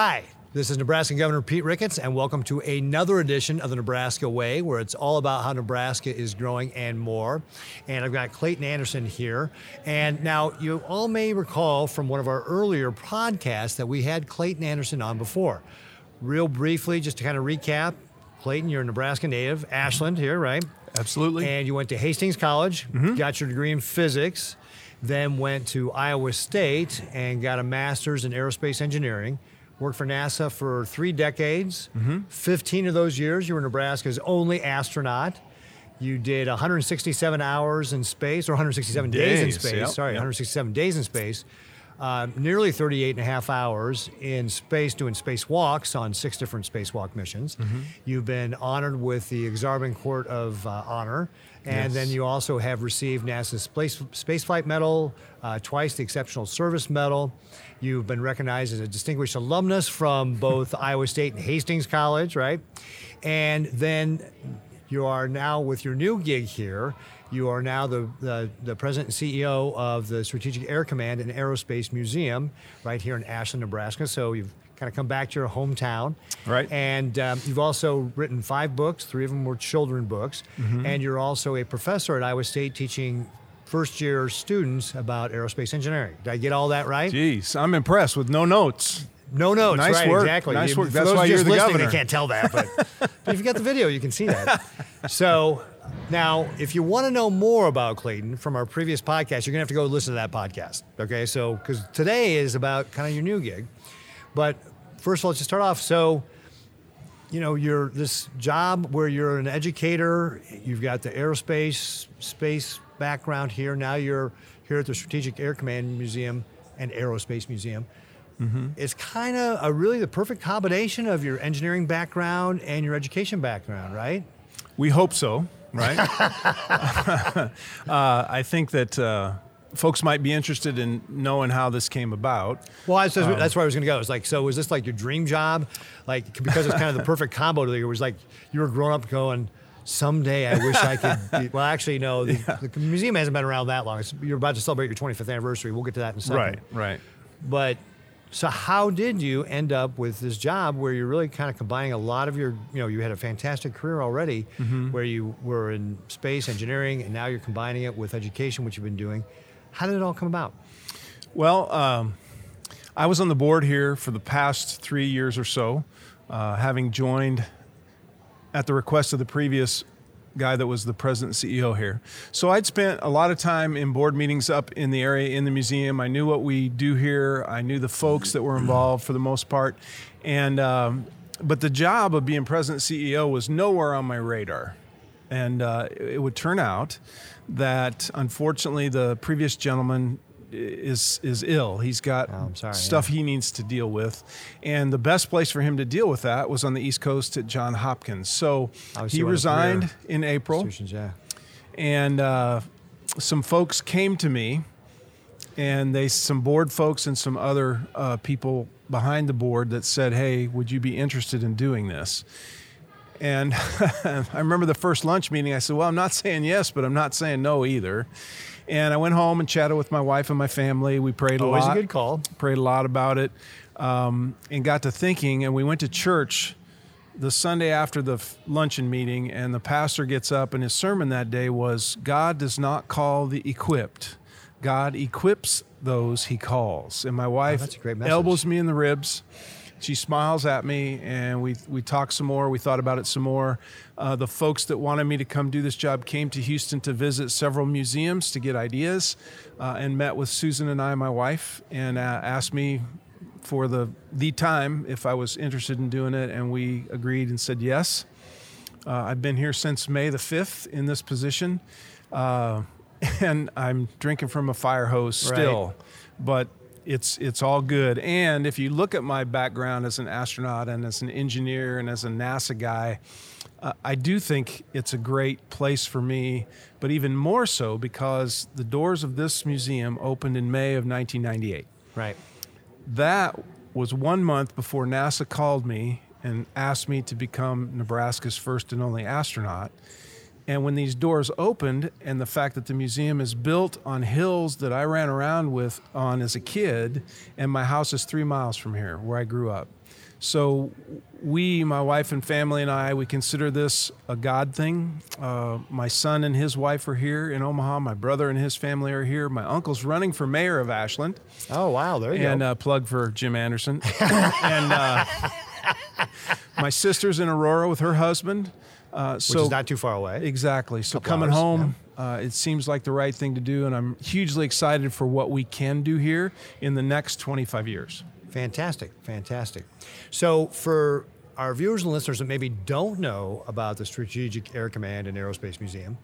Hi, this is Nebraska Governor Pete Ricketts, and welcome to another edition of the Nebraska Way, where it's all about how Nebraska is growing and more. And I've got Clayton Anderson here. And now, you all may recall from one of our earlier podcasts that we had Clayton Anderson on before. Real briefly, just to kind of recap Clayton, you're a Nebraska native, Ashland here, right? Absolutely. And you went to Hastings College, mm-hmm. got your degree in physics, then went to Iowa State and got a master's in aerospace engineering. Worked for NASA for three decades. 15 of those years, you were Nebraska's only astronaut. You did 167 hours in space, or 167 days, in space. yep, Sorry, yep. 167 days in space. Uh, nearly 38 and a half hours in space doing spacewalks on six different spacewalk missions. Mm-hmm. You've been honored with the Ak-Sar-Ben Court of uh, Honor, and Yes. then you also have received NASA's Space, Spaceflight Medal, uh, twice the Exceptional Service Medal. You've been recognized as a distinguished alumnus from both Iowa State and Hastings College, right? And then you are now with your new gig here. You are now the, the, the president and CEO of the Strategic Air Command and Aerospace Museum right here in Ashland, Nebraska. So you've kind of come back to your hometown. Right. And um, you've also written five books, three of them were children books. Mm-hmm. And you're also a professor at Iowa State teaching first year students about aerospace engineering. Did I get all that right? Jeez, I'm impressed with no notes. No notes, Nice right? work. Exactly. Nice work. For That's why you're the listening, governor. They can't tell that, but, but if you got the video, you can see that. So now, if you want to know more about Clayton from our previous podcast, you're gonna have to go listen to that podcast. Okay, so because today is about kind of your new gig, but first of all, let's just start off. So you know, you're this job where you're an educator, you've got the aerospace space background here. Now you're here at the Strategic Air Command Museum and Aerospace Museum. It's kind of a really the perfect combination of your engineering background and your education background, right? We hope so, right? uh, I think that uh, folks might be interested in knowing how this came about. Well, that's, that's where I was going to go. It's like, so was this like your dream job? Like, because it's kind of the perfect combo to you. It was like you were growing up going, someday I wish I could. Be, well, actually, no, the, the museum hasn't been around that long. It's, you're about to celebrate your 25th anniversary. We'll get to that in a second. Right, right. But so how did you end up with this job where you're really kind of combining a lot of your, you know, you had a fantastic career already where you were in space engineering and now you're combining it with education, which you've been doing. How did it all come about? Well, um, I was on the board here for the past three years or so, uh, having joined at the request of the previous guy that was the president and CEO here. So I'd spent a lot of time in board meetings up in the area in the museum. I knew what we do here. I knew the folks that were involved for the most part, and um, but the job of being president CEO was nowhere on my radar. And uh, it would turn out that unfortunately the previous gentleman is is ill. He's got I'm sorry, stuff he needs to deal with, and the best place for him to deal with that was on the East Coast at John Hopkins. So Obviously he one of the resigned in April, yeah. and uh, some folks came to me, and they some board folks and some other uh, people behind the board that said, "Hey, would you be interested in doing this?" And I remember the first lunch meeting. I said, "Well, I'm not saying yes, but I'm not saying no either." And I went home and chatted with my wife and my family. We prayed a Always lot Always a good call. prayed a lot about it, um, and got to thinking. And we went to church the Sunday after the luncheon meeting, and the pastor gets up, and his sermon that day was God does not call the equipped, God equips those he calls. And my wife great elbows me in the ribs. She smiles at me, and we we talked some more. We thought about it some more. Uh, the folks that wanted me to come do this job came to Houston to visit several museums to get ideas, uh, and met with Susan and I, my wife, and uh, asked me for the the time if I was interested in doing it, and we agreed and said yes. Uh, I've been here since May the fifth in this position, uh, and I'm drinking from a fire hose still, but it's it's all good. And if you look at my background as an astronaut and as an engineer and as a NASA guy, uh, I do think it's a great place for me. But even more so because the doors of this museum opened in May of 1998 Right. that was one month before NASA called me and asked me to become Nebraska's first and only astronaut. And when these doors opened, and the fact that the museum is built on hills that I ran around with on as a kid, and my house is three miles from here, where I grew up. So, we, my wife and family, and I, we consider this a God thing. Uh, my son and his wife are here in Omaha. My brother and his family are here. My uncle's running for mayor of Ashland. Oh, wow. There you and go. And uh, plug for Jim Anderson. and uh, my sister's in Aurora with her husband. Uh, so Which is not too far away. Exactly. So Couple coming hours, home, uh, it seems like the right thing to do, and I'm hugely excited for what we can do here in the next 25 years. Fantastic, fantastic. So, for our viewers and listeners that maybe don't know about the Strategic Air Command and Aerospace Museum,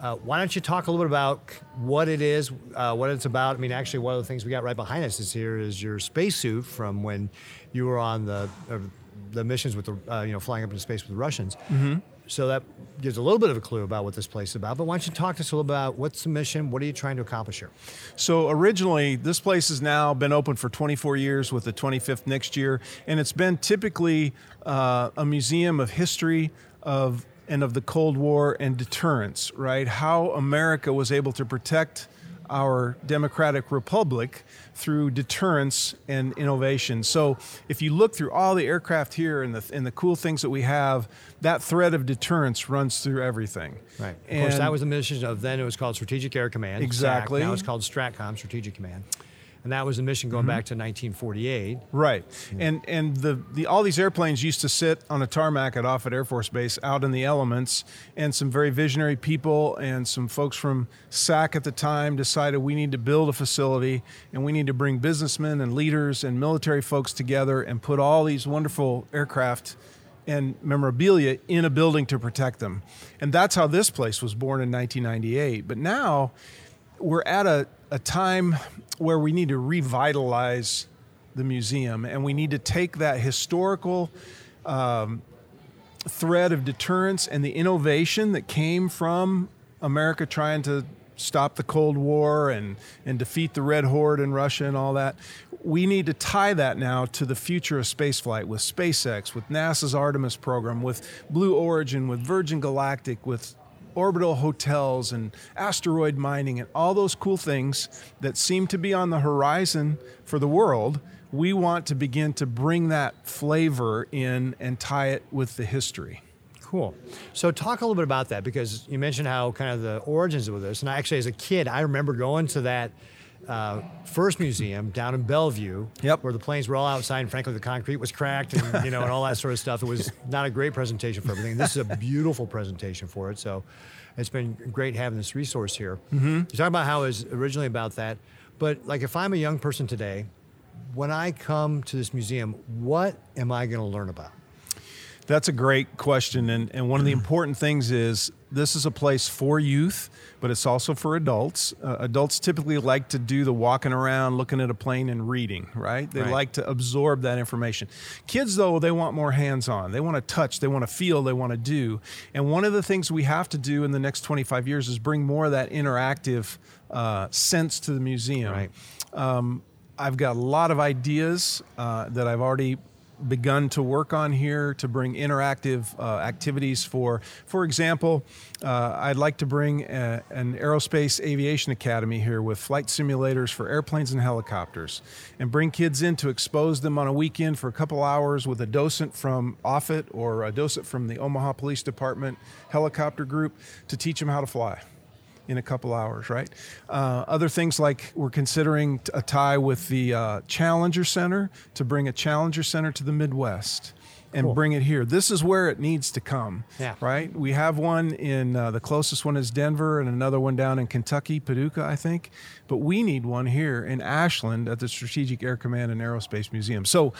uh, why don't you talk a little bit about what it is, uh, what it's about? I mean, actually, one of the things we got right behind us is here is your spacesuit from when you were on the uh, the missions with the uh, you know flying up into space with the Russians. Mm-hmm. So that gives a little bit of a clue about what this place is about. But why don't you talk to us a little bit about what's the mission? What are you trying to accomplish here? So originally, this place has now been open for 24 years, with the 25th next year, and it's been typically uh, a museum of history of and of the Cold War and deterrence. Right, how America was able to protect our democratic republic through deterrence and innovation. So if you look through all the aircraft here and the and the cool things that we have, that thread of deterrence runs through everything. Right. Of course, that was the mission of then it was called Strategic Air Command. Exactly. SAC. Now it's called Stratcom, Strategic Command. And that was the mission going mm-hmm. back to 1948. Right, and and the, the all these airplanes used to sit on a tarmac at Offutt Air Force Base, out in the elements, and some very visionary people and some folks from SAC at the time decided we need to build a facility and we need to bring businessmen and leaders and military folks together and put all these wonderful aircraft and memorabilia in a building to protect them, and that's how this place was born in 1998. But now we're at a, a time where we need to revitalize the museum and we need to take that historical um, thread of deterrence and the innovation that came from America trying to stop the Cold War and, and defeat the Red Horde in Russia and all that. We need to tie that now to the future of spaceflight with SpaceX, with NASA's Artemis program, with Blue Origin, with Virgin Galactic, with orbital hotels and asteroid mining and all those cool things that seem to be on the horizon for the world. We want to begin to bring that flavor in and tie it with the history. Cool. So talk a little bit about that because you mentioned how kind of the origins of this. And actually, as a kid, I remember going to that uh, first museum down in Bellevue, Yep. where the planes were all outside, and frankly, the concrete was cracked, and you know, and all that sort of stuff. It was not a great presentation for everything. This is a beautiful presentation for it. So, it's been great having this resource here. Mm-hmm. You're talking about how it was originally about that, but like if I'm a young person today, when I come to this museum, what am I going to learn about? That's a great question. And, and one of the important things is this is a place for youth, but it's also for adults. Uh, adults typically like to do the walking around, looking at a plane, and reading, right? They Right. like to absorb that information. Kids, though, they want more hands on. They want to touch, they want to feel, they want to do. And one of the things we have to do in the next 25 years is bring more of that interactive uh, sense to the museum. Right. Um, I've got a lot of ideas uh, that I've already begun to work on here to bring interactive uh, activities for for example uh, i'd like to bring a, an aerospace aviation academy here with flight simulators for airplanes and helicopters and bring kids in to expose them on a weekend for a couple hours with a docent from offutt or a docent from the omaha police department helicopter group to teach them how to fly in a couple hours, right? Uh, other things like we're considering a tie with the uh, Challenger Center to bring a Challenger Center to the Midwest and Cool. bring it here. This is where it needs to come, Yeah. right? We have one in uh, the closest one is Denver and another one down in Kentucky, Paducah, I think. But we need one here in Ashland at the Strategic Air Command and Aerospace Museum. So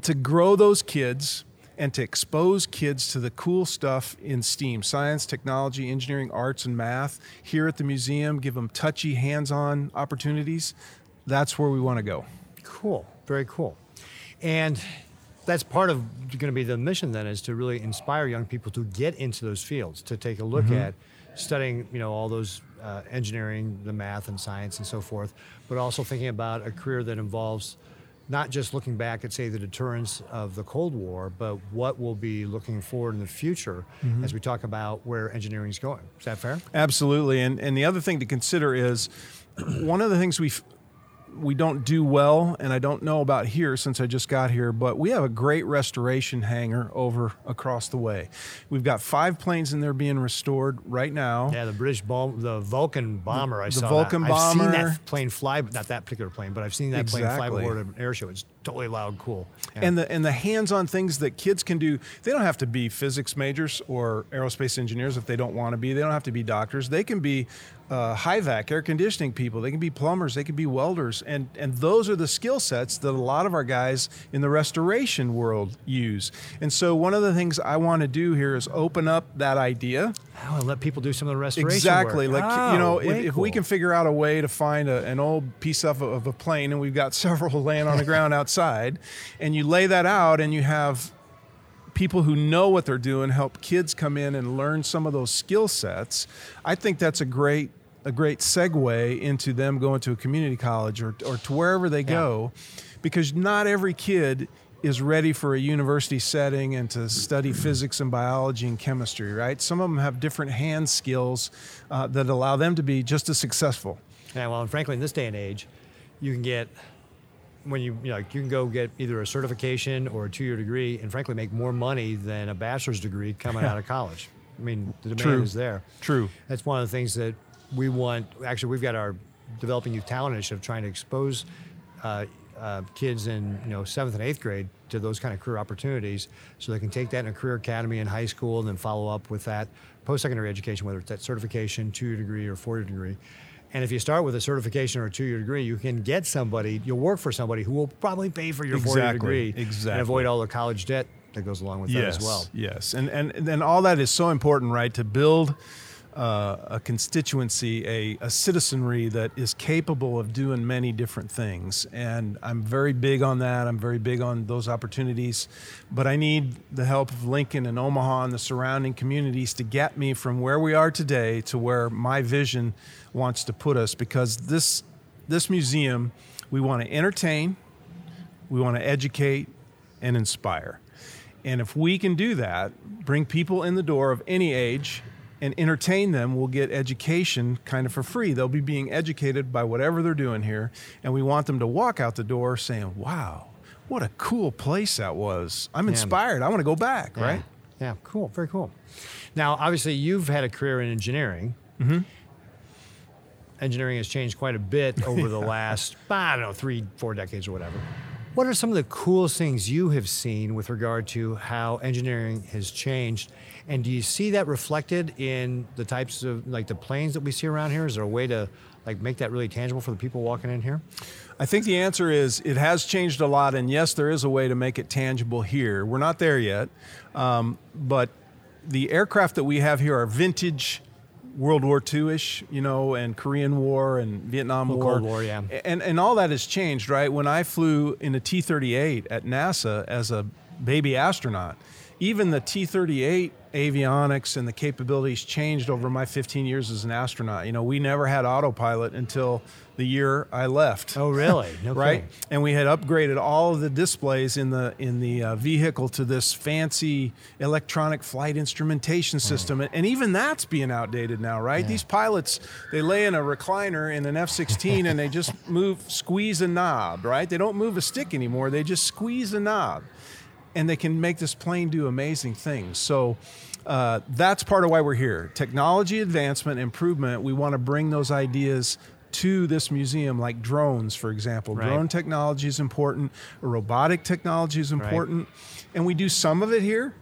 to grow those kids and to expose kids to the cool stuff in STEAM science, technology, engineering, arts, and math here at the museum, give them touchy, hands on opportunities. That's where we want to go. Cool. Very cool. And that's part of going to be the mission then is to really inspire young people to get into those fields, to take a look at studying, you know, all those uh, engineering, the math and science and so forth, but also thinking about a career that involves not just looking back at, say, the deterrence of the Cold War, but what we'll be looking forward in the future Mm-hmm. as we talk about where engineering is going. Is that fair? Absolutely, and and the other thing to consider is one of the things we we don't do well, and I don't know about here since I just got here, but we have a great restoration hangar over across the way. We've got five planes in there being restored right now. Yeah, the British bomb, the Vulcan bomber. I the saw Vulcan that. I've seen that plane fly, but not that particular plane, but I've seen that plane fly Exactly. aboard an air show. It's totally loud, cool. Yeah. and the and the hands-on things that kids can do they don't have to be physics majors or aerospace engineers if they don't want to be they don't have to be doctors they can be uh, HVAC air conditioning people they can be plumbers they can be welders and and those are the skill sets that a lot of our guys in the restoration world use and so one of the things i want to do here is open up that idea oh, and let people do some of the restoration Exactly. work. Like you know, Oh, if, way if we can figure out a way to find a, an old piece of, of a plane, and we've got several laying on the ground outside, and you lay that out, and you have people who know what they're doing help kids come in and learn some of those skill sets. I think that's a great a great segue into them going to a community college or, or to wherever they go because not every kid is ready for a university setting and to study physics and biology and chemistry, right? Some of them have different hand skills uh, that allow them to be just as successful. Yeah, well, and frankly, in this day and age, you can get when you you know you can go get either a certification or a two-year degree, and frankly, make more money than a bachelor's degree coming out of college. I mean, the demand True. is there. True. That's one of the things that we want. Actually, we've got our developing youth talent initiative trying to expose uh, uh, kids in you know seventh and eighth grade to those kind of career opportunities, so they can take that in a career academy in high school, and then follow up with that post-secondary education, whether it's that certification, two-year degree, or four-year degree. And if you start with a certification or a two-year degree, you can get somebody. You'll work for somebody who will probably pay for your four-year degree exactly. and avoid all the college debt that goes along with that as well. Yes, and and then all that is so important, right? To build uh, a constituency, a, a citizenry that is capable of doing many different things, and I'm very big on that. I'm very big on those opportunities, but I need the help of Lincoln and Omaha and the surrounding communities to get me from where we are today to where my vision wants to put us. Because this this museum, we want to entertain, we want to educate and inspire. And if we can do that, bring people in the door of any age and entertain them, we'll get education kind of for free. They'll be being educated by whatever they're doing here. And we want them to walk out the door saying, wow, what a cool place that was. I'm Yeah. inspired. I want to go back, Yeah. right? Yeah, cool. Very cool. Now, obviously, you've had a career in engineering. Mm-hmm. Engineering has changed quite a bit over the last, I don't know, three, four decades or whatever. What are some of the coolest things you have seen with regard to how engineering has changed? And do you see that reflected in the types of, like the planes that we see around here? Is there a way to like make that really tangible for the people walking in here? I think the answer is it has changed a lot, and yes, there is a way to make it tangible here. We're not there yet, um, but the aircraft that we have here are vintage World War II-ish, you know, and Korean War and Vietnam War. Cold War, yeah. And and all that has changed, right? When I flew in a T-38 at NASA as a baby astronaut, even the T-38 avionics and the capabilities changed over my 15 years as an astronaut. You know, we never had autopilot until the year I left Oh, really? No right? kidding. And we had upgraded all of the displays in the in the uh, vehicle to this fancy electronic flight instrumentation system, and, and even that's being outdated now, right? These pilots they lay in a recliner in an F-16 and they just move, squeeze a knob, right? They don't move a stick anymore; they just squeeze a knob, and they can make this plane do amazing things. So. Uh, that's part of why we're here. Technology advancement, improvement. We want to bring those ideas to this museum, like drones, for example. Right. Drone technology is important. Robotic technology is important, and we do some of it here,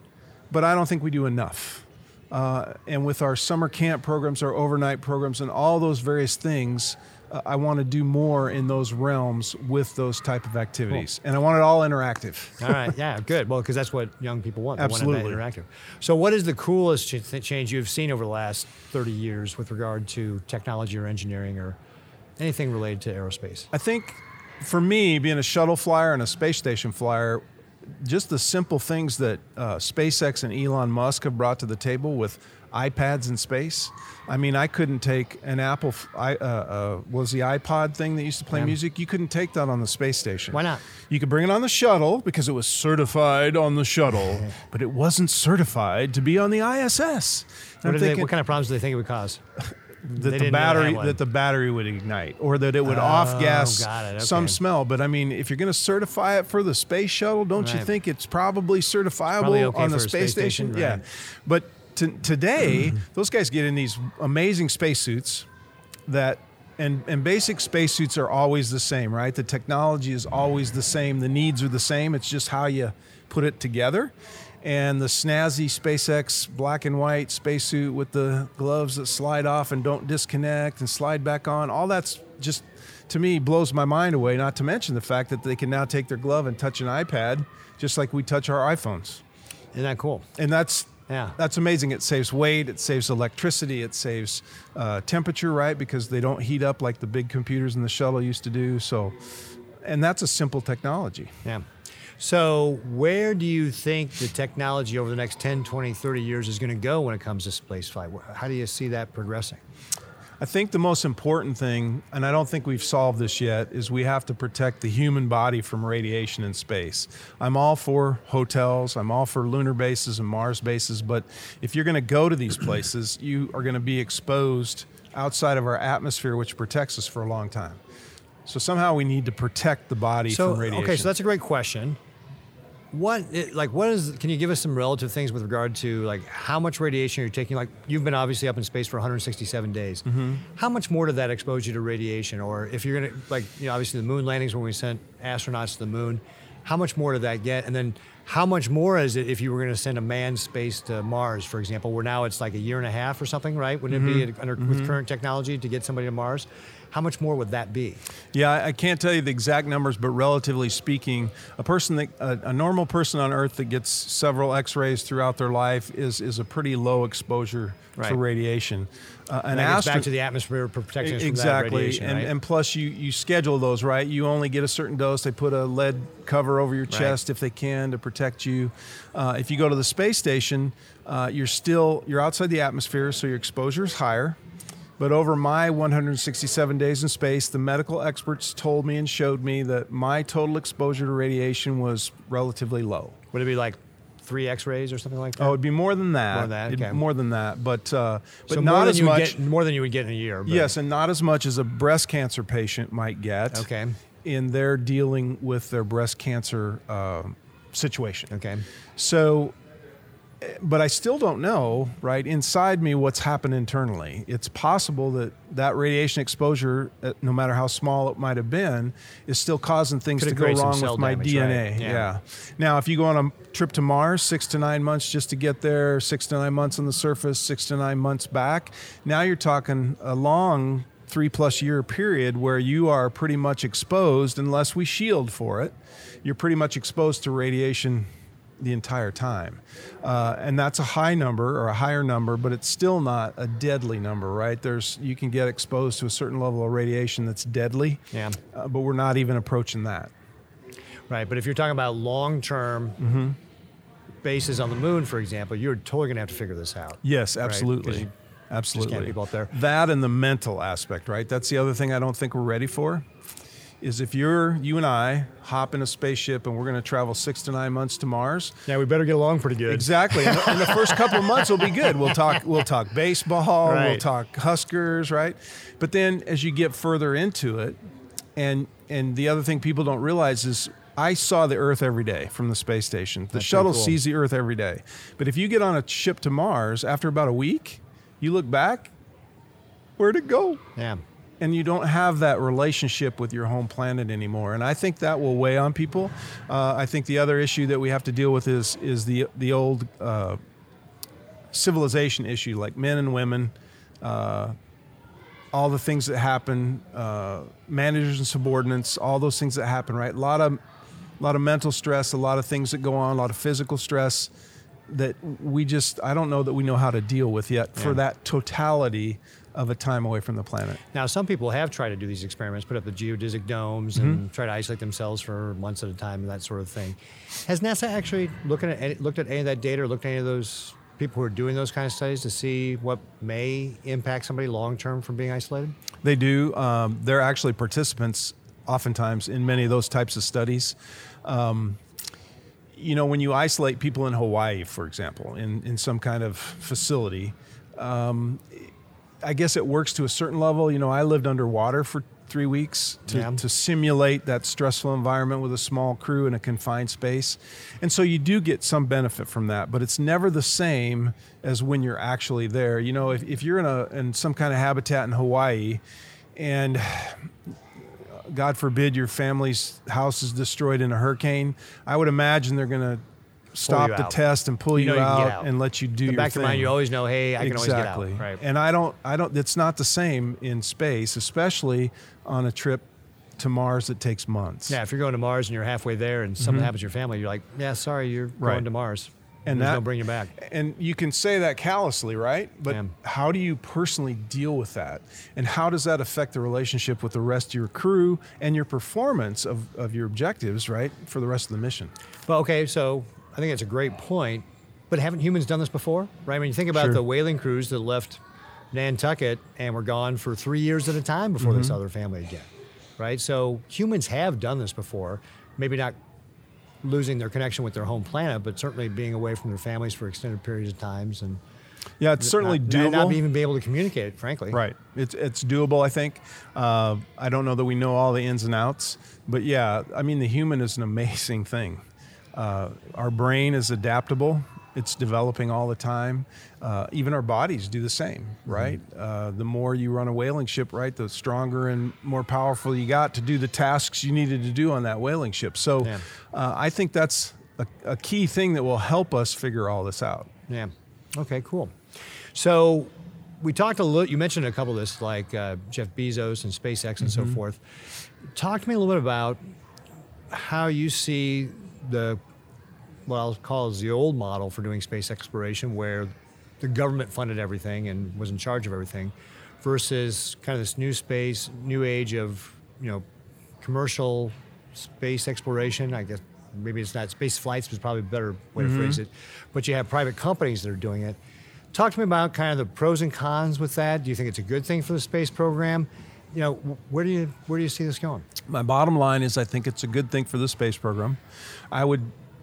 but I don't think we do enough. Uh, and with our summer camp programs, our overnight programs, and all those various things, uh, I want to do more in those realms with those type of activities, and I want it all interactive. All right, yeah, good. Well, because that's what young people want. They Absolutely. want interactive. So, what is the coolest ch- change you've seen over the last 30 years with regard to technology or engineering or anything related to aerospace? I think for me, being a shuttle flyer and a space station flyer, just the simple things that uh, SpaceX and Elon Musk have brought to the table with iPads in space. I mean, I couldn't take an Apple. I uh, uh, was the iPod thing that used to play Yeah. music. You couldn't take that on the space station. Why not? You could bring it on the shuttle because it was certified on the shuttle, but it wasn't certified to be on the ISS. What, I'm they, what kind of problems do they think it would cause? that the didn't know they had battery one. that the battery would ignite, or that it would Oh, off gas it, some smell. But I mean, if you're going to certify it for the space shuttle, don't you think it's probably certifiable Probably okay on the space, space station, Yeah, right. but t- today those guys get in these amazing spacesuits that. And, and basic spacesuits are always the same, right? The technology is always the same. The needs are the same. It's just how you put it together. And the snazzy SpaceX black and white spacesuit with the gloves that slide off and don't disconnect and slide back on, all that's just, to me, blows my mind away. Not to mention the fact that they can now take their glove and touch an iPad just like we touch our iPhones. Isn't that cool? And that's Yeah. that's amazing. It saves weight, it saves electricity, it saves uh, temperature, right? Because they don't heat up like the big computers in the shuttle used to do. So, and that's a simple technology. Yeah. So, where do you think the technology over the next 10, 20, 30 years is going to go when it comes to space flight? How do you see that progressing? I think the most important thing, and I don't think we've solved this yet, is we have to protect the human body from radiation in space. I'm all for hotels, I'm all for lunar bases and Mars bases, but if you're going to go to these places, you are going to be exposed outside of our atmosphere, which protects us for a long time. So somehow we need to protect the body So, from radiation. okay, so that's a great question. What, it, like, what is? Can you give us some relative things with regard to like how much radiation you're taking? Like, you've been obviously up in space for 167 days. Mm-hmm. How much more did that expose you to radiation? Or if you're gonna, like, you know, obviously the moon landings when we sent astronauts to the moon, how much more did that get? And then how much more is it if you were going to send a manned space to Mars, for example, where now it's like a year and a half or something, right? Wouldn't it Mm-hmm. be under, with current technology to get somebody to Mars? How much more would that be? Yeah, I- can't tell you the exact numbers, but relatively speaking, a person that a, a normal person on Earth that gets several X-rays throughout their life is is a pretty low exposure Right. to radiation. Uh, an astro- back to the atmosphere protecting us from that exactly, radiation, and right? and plus you you schedule those right. You only get a certain dose. They put a lead cover over your chest if they can to protect you. Uh, if you go to the space station, uh, you're still you're outside the atmosphere, so your exposure is higher. But over my 167 days in space, the medical experts told me and showed me that my total exposure to radiation was relatively low. Would it be like three X-rays or something like that? Oh, it'd be more than that. More than that, okay. More than that, but uh, but so not as much. Get, more than you would get in a year. But, Yes, and not as much as a breast cancer patient might get. Okay. In their dealing with their breast cancer uh, situation. Okay. So, but I still don't know, right, inside me what's happened internally. It's possible that that radiation exposure, uh, no matter how small it might have been, is still causing things Could to go wrong with my damage, DNA. right? Yeah. Yeah. Now, if you go on a trip to Mars, six to nine months just to get there, six to nine months on the surface, six to nine months back, now you're talking a long three plus year period where you are pretty much exposed, unless we shield for it, you're pretty much exposed to radiation the entire time. Uh, and that's a high number or a higher number, but it's still not a deadly number, right? There's you can get exposed to a certain level of radiation that's deadly, Yeah. uh, but we're not even approaching that. Right. But if you're talking about long-term Mm-hmm. bases on the moon, for example, you're totally going to have to figure this out. Yes, absolutely. you absolutely. can't people up there. That and the mental aspect, right? That's the other thing I don't think we're ready for. Is if you're you and I hop in a spaceship and we're going to travel six to nine months to Mars, Yeah, we better get along pretty good. Exactly. And the, and the first couple of months will be good. We'll talk. We'll talk baseball. Right. We'll talk Huskers. Right. But then as you get further into it, and and the other thing people don't realize is I saw the Earth every day from the space station. The That's shuttle cool. sees the Earth every day. But if you get on a ship to Mars after about a week, you look back. Where'd it go? Yeah. And you don't have that relationship with your home planet anymore. And I think that will weigh on people. Uh, I think the other issue that we have to deal with is is the the old uh, civilization issue, like men and women, uh, all the things that happen, uh, managers and subordinates, all those things that happen. Right, a lot of a lot of mental stress, a lot of things that go on, a lot of physical stress that we just I don't know that we know how to deal with yet for that totality of a time away from the planet. Now, some people have tried to do these experiments, put up the geodesic domes Mm-hmm. and try to isolate themselves for months at a time and that sort of thing. Has NASA actually looking at any, looked at any of that data or looked at any of those people who are doing those kind of studies to see what may impact somebody long term from being isolated? They do. Um, they're actually participants, oftentimes, in many of those types of studies. Um, you know, when you isolate people in Hawaii, for example, in, in some kind of facility, um, I guess it works to a certain level. You know, I lived underwater for three weeks to, Yeah. to simulate that stressful environment with a small crew in a confined space. And so you do get some benefit from that, but it's never the same as when you're actually there. You know, if, if you're in a in some kind of habitat in Hawaii and God forbid your family's house is destroyed in a hurricane, I would imagine they're going to stop the out. test and pull You you, know you out, get out. and let you do the your back thing. your mind, you always know, hey, I can exactly. always get out. Right. And I don't, I don't. It's not the same in space, especially on a trip to Mars that takes months. yeah, if you're going to Mars and you're halfway there and something happens to your family, you're like, yeah, sorry, you're Mm-hmm. Right. going to Mars. And There's that- no bring you back. And you can say that callously, right? But Yeah. how do you personally deal with that? And how does that affect the relationship with the rest of your crew and your performance of, of your objectives, right, for the rest of the mission? Well, okay, so I think that's a great point. But haven't humans done this before? Right? When you think about Sure. the whaling crews that left Nantucket and were gone for three years at a time before they Mm-hmm. saw their family again. Right? So humans have done this before. Maybe not losing their connection with their home planet, but certainly being away from their families for extended periods of times and Yeah, it's certainly not, doable. not even be able to communicate, frankly. Right. It's it's doable. I think. Uh, I don't know that we know all the ins and outs, but yeah, I mean the human is an amazing thing. Uh, our brain is adaptable. It's developing all the time. Uh, even our bodies do the same, right? Uh, the more you run a whaling ship, right, the stronger and more powerful you got to do the tasks you needed to do on that whaling ship. So, uh, I think that's a, a key thing that will help us figure all this out. Yeah. Okay, cool. So we talked a little, you mentioned a couple of this, like uh, Jeff Bezos and SpaceX and so forth. Talk to me a little bit about how you see the, what I'll call is the old model for doing space exploration, where the government funded everything and was in charge of everything, versus kind of this new space, new age of, you know, commercial space exploration. I guess maybe it's not space flights, is probably a better way to mm-hmm. phrase it. But you have private companies that are doing it. Talk to me about kind of the pros and cons with that. Do you think it's a good thing for the space program? You know, where do you where do you see this going? My bottom line is I think it's a good thing for the space program. I would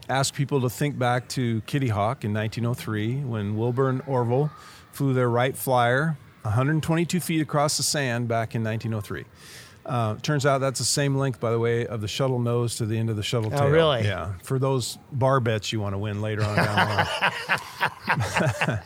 ask people to think back to Kitty Hawk in 1903 when Wilbur and Orville flew their Wright Flyer 122 feet across the sand back in 1903. Uh, turns out that's the same length, by the way, of the shuttle nose to the end of the shuttle tail. Oh, really? Yeah. For those bar bets you want to win later on down the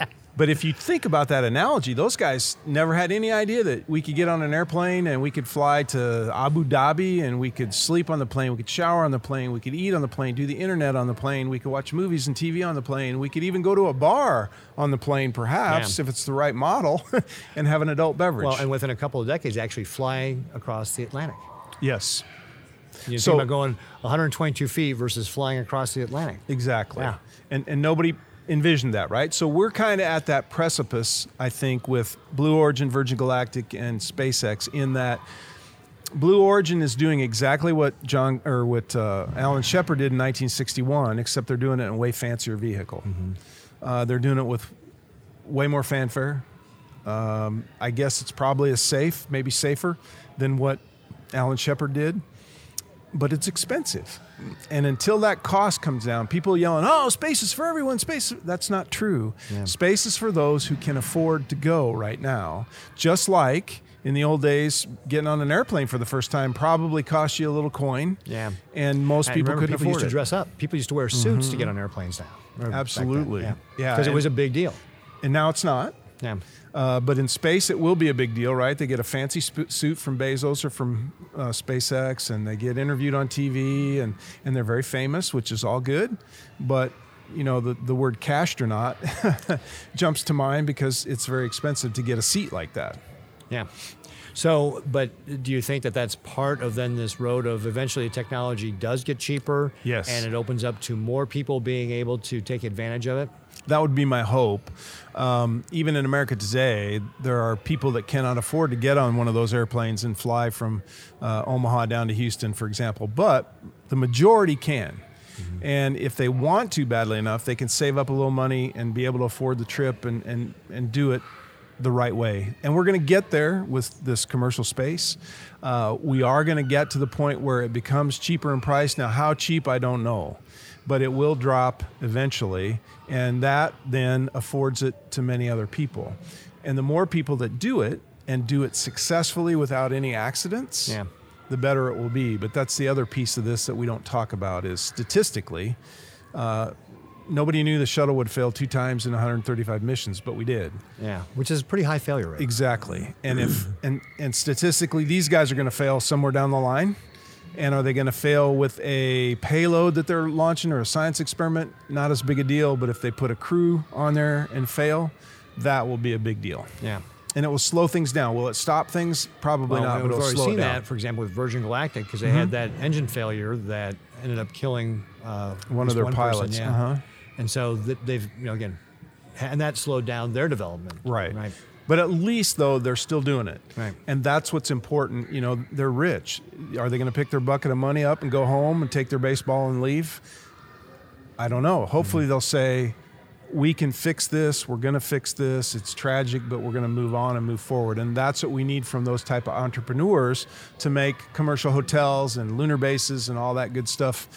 line. But if you think about that analogy, those guys never had any idea that we could get on an airplane and we could fly to Abu Dhabi and we could sleep on the plane, we could shower on the plane, we could eat on the plane, do the internet on the plane, we could watch movies and TV on the plane, we could even go to a bar on the plane, perhaps, Yeah. if it's the right model, and have an adult beverage. Well, and within a couple of decades, actually flying across the Atlantic. yes, You So- think about going 122 feet versus flying across the Atlantic. Exactly. Yeah. And and nobody envisioned that, right? So we're kind of at that precipice, I think, with Blue Origin, Virgin Galactic, and SpaceX in that Blue Origin is doing exactly what John or what uh, Alan Shepard did in 1961, except they're doing it in a way fancier vehicle. Uh, they're doing it with way more fanfare. Um, I guess it's probably as safe, maybe safer, than what Alan Shepard did but it's expensive. And until that cost comes down, people yelling, "Oh, space is for everyone." Space that's not true. Yeah. Space is for those who can afford to go right now. Just like in the old days, getting on an airplane for the first time probably cost you a little coin. Yeah. And most And people couldn't people used afford to it. dress up. People used to wear suits to get mm-hmm. on airplanes now. Or back then, Absolutely. Yeah. Yeah, Because it was a big deal. and now it's not. Yeah. Uh, but in space, it will be a big deal, right? They get a fancy sp- suit from Bezos or from uh, SpaceX, and they get interviewed on TV, and, and they're very famous, which is all good. But you know, the, the word castronaut jumps to mind because it's very expensive to get a seat like that. Yeah. So, but do you think that that's part of then this road of eventually technology does get cheaper? Yes. And it opens up to more people being able to take advantage of it? That would be my hope. Um, even in America today, there are people that cannot afford to get on one of those airplanes and fly from uh, Omaha down to Houston, for example. But the majority can. And if they want to badly enough, they can save up a little money and be able to afford the trip and, and, and do it the right way. And we're going to get there with this commercial space. Uh, we are going to get to the point where it becomes cheaper in price. Now, how cheap, I don't know, but it will drop eventually. And that then affords it to many other people. And the more people that do it and do it successfully without any accidents, Yeah. the better it will be. But that's the other piece of this that we don't talk about is statistically, uh, nobody knew the shuttle would fail two times in 135 missions, but we did. Yeah, which is a pretty high failure rate. Exactly. And if and and statistically, these guys are going to fail somewhere down the line. And are they going to fail with a payload that they're launching or a science experiment? Not as big a deal, but if they put a crew on there and fail, that will be a big deal. Yeah. And it will slow things down. Will it stop things? Probably Well, not, but we've it'll already slow seen down. that, for example, with Virgin Galactic, because they had that engine failure that ended up killing uh, One of their person, pilots, yeah. uh-huh. And so they've, you know, again, and that slowed down their development. Right. Right. But at least though they're still doing it. Right. And that's what's important. You know, they're rich. Are they going to pick their bucket of money up and go home and take their baseball and leave? I don't know. Hopefully they'll say we can fix this. We're going to fix this. It's tragic, but we're going to move on and move forward. And that's what we need from those type of entrepreneurs to make commercial hotels and lunar bases and all that good stuff